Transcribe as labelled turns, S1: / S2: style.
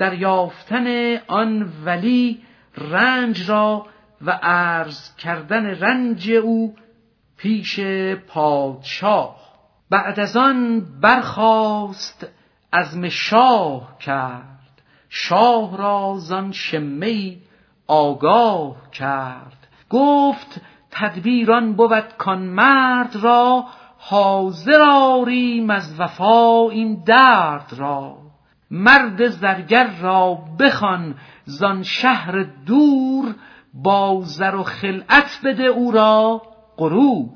S1: در یافتن آن ولی رنج را و عرض کردن رنج او پیش پادشاه. بعد از آن برخاست از شاه کرد. شاه را زان شمه آگاه کرد. گفت تدبیران بود کان مرد را حاضر آریم از وفا این درد را. مرد زرگر را بخوان زان شهر دور با زر و خلعت بده او را غرور.